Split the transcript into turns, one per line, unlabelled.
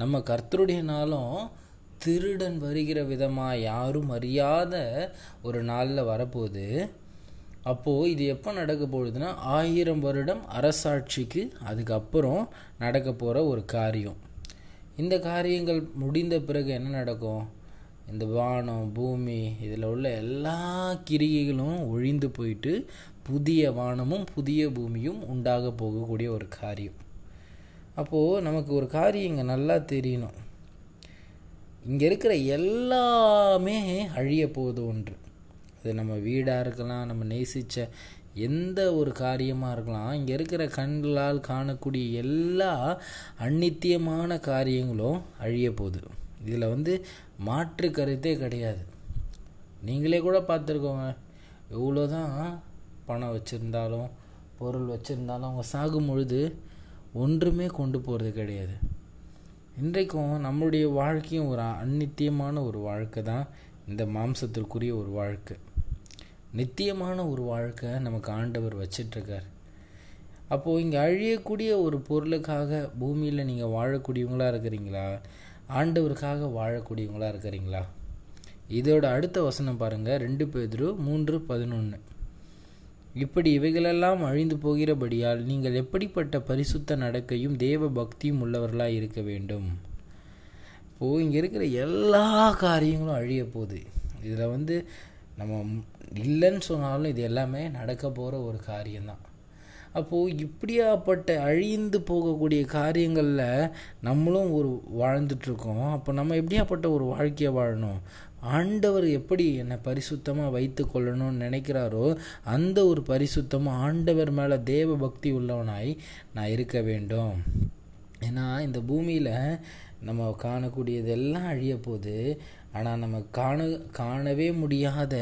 நம்ம கர்த்தருடைய நாளும் திருடன் வருகிற விதமாக யாரும் அறியாத ஒரு நாளில் வரப்போகுது. அப்போது இது எப்போ நடக்க போகுதுன்னா ஆயிரம் வருடம் அரசாட்சிக்கு அதுக்கப்புறம் நடக்க போகிற ஒரு காரியம். இந்த காரியங்கள் முடிந்த பிறகு என்ன நடக்கும்? இந்த வானம் பூமி இதில் உள்ள எல்லா கிரிகைகளும் ஒழிந்து போயிட்டு புதிய வானமும் புதிய பூமியும் உண்டாக போகக்கூடிய ஒரு காரியம். அப்போது நமக்கு ஒரு காரியம் இங்கே நல்லா தெரியணும். இங்கே இருக்கிற எல்லாமே அழிய போகுது ஒன்று. அது நம்ம வீடாக இருக்கலாம் நம்ம நேசித்த எந்த ஒரு காரியமாக இருக்கலாம் இங்கே இருக்கிற கண்களால் காணக்கூடிய எல்லா அந்நித்தியமான காரியங்களும் அழிய போகுது. இதில் வந்து மாற்று கருத்தே கிடையாது. நீங்களே கூட பார்த்துருக்கோங்க எவ்வளோ தான் பணம் வச்சுருந்தாலும் பொருள் வச்சுருந்தாலும் அவங்க சாகும் பொழுது ஒன்றுமே கொண்டு போகிறது கிடையாது. இன்றைக்கும் நம்மளுடைய வாழ்க்கையும் ஒரு அந்நித்தியமான ஒரு வாழ்க்கை தான். இந்த மாம்சத்திற்குரிய ஒரு வாழ்க்கை. நித்தியமான ஒரு வாழ்க்கை நமக்கு ஆண்டவர் வச்சிட்ருக்கார். அப்போது இங்கே அழியக்கூடிய ஒரு பொருளுக்காக பூமியில் நீங்கள் வாழக்கூடியவங்களாக இருக்கிறீங்களா? ஆண்டவருக்காக வாழக்கூடியவங்களாக இருக்கிறீங்களா? இதோட அடுத்த வசனம் பாருங்கள் ரெண்டு பேதிரு மூன்று பதினொன்று இப்படி இவைகளெல்லாம் அழிந்து போகிறபடியால் நீங்கள் எப்படிப்பட்ட பரிசுத்த நடக்கையும் தேவ பக்தியும் உள்ளவர்களாக இருக்க வேண்டும். இப்போது இங்கே இருக்கிற எல்லா காரியங்களும் அழிய போகுது. இதில் வந்து நம்ம இல்லைன்னு சொன்னாலும் இது எல்லாமே நடக்க போகிற ஒரு காரியம்தான். அப்போது இப்படியாப்பட்ட அழிந்து போகக்கூடிய காரியங்களில் நம்மளும் ஒரு வாழ்ந்துட்டுருக்கோம் அப்போ நம்ம எப்படியாப்பட்ட ஒரு வாழ்க்கையை வாழணும்? ஆண்டவர் எப்படி என்னை பரிசுத்தமாக வைத்து கொள்ளணும்னு நினைக்கிறாரோ அந்த ஒரு பரிசுத்தம் ஆண்டவர் மேலே தேவ பக்தி உள்ளவனாய் நான் இருக்க வேண்டும். ஏன்னா இந்த பூமியில் நம்ம காணக்கூடியதெல்லாம் அழிய போகுது. ஆனால் நம்ம காண காணவே முடியாத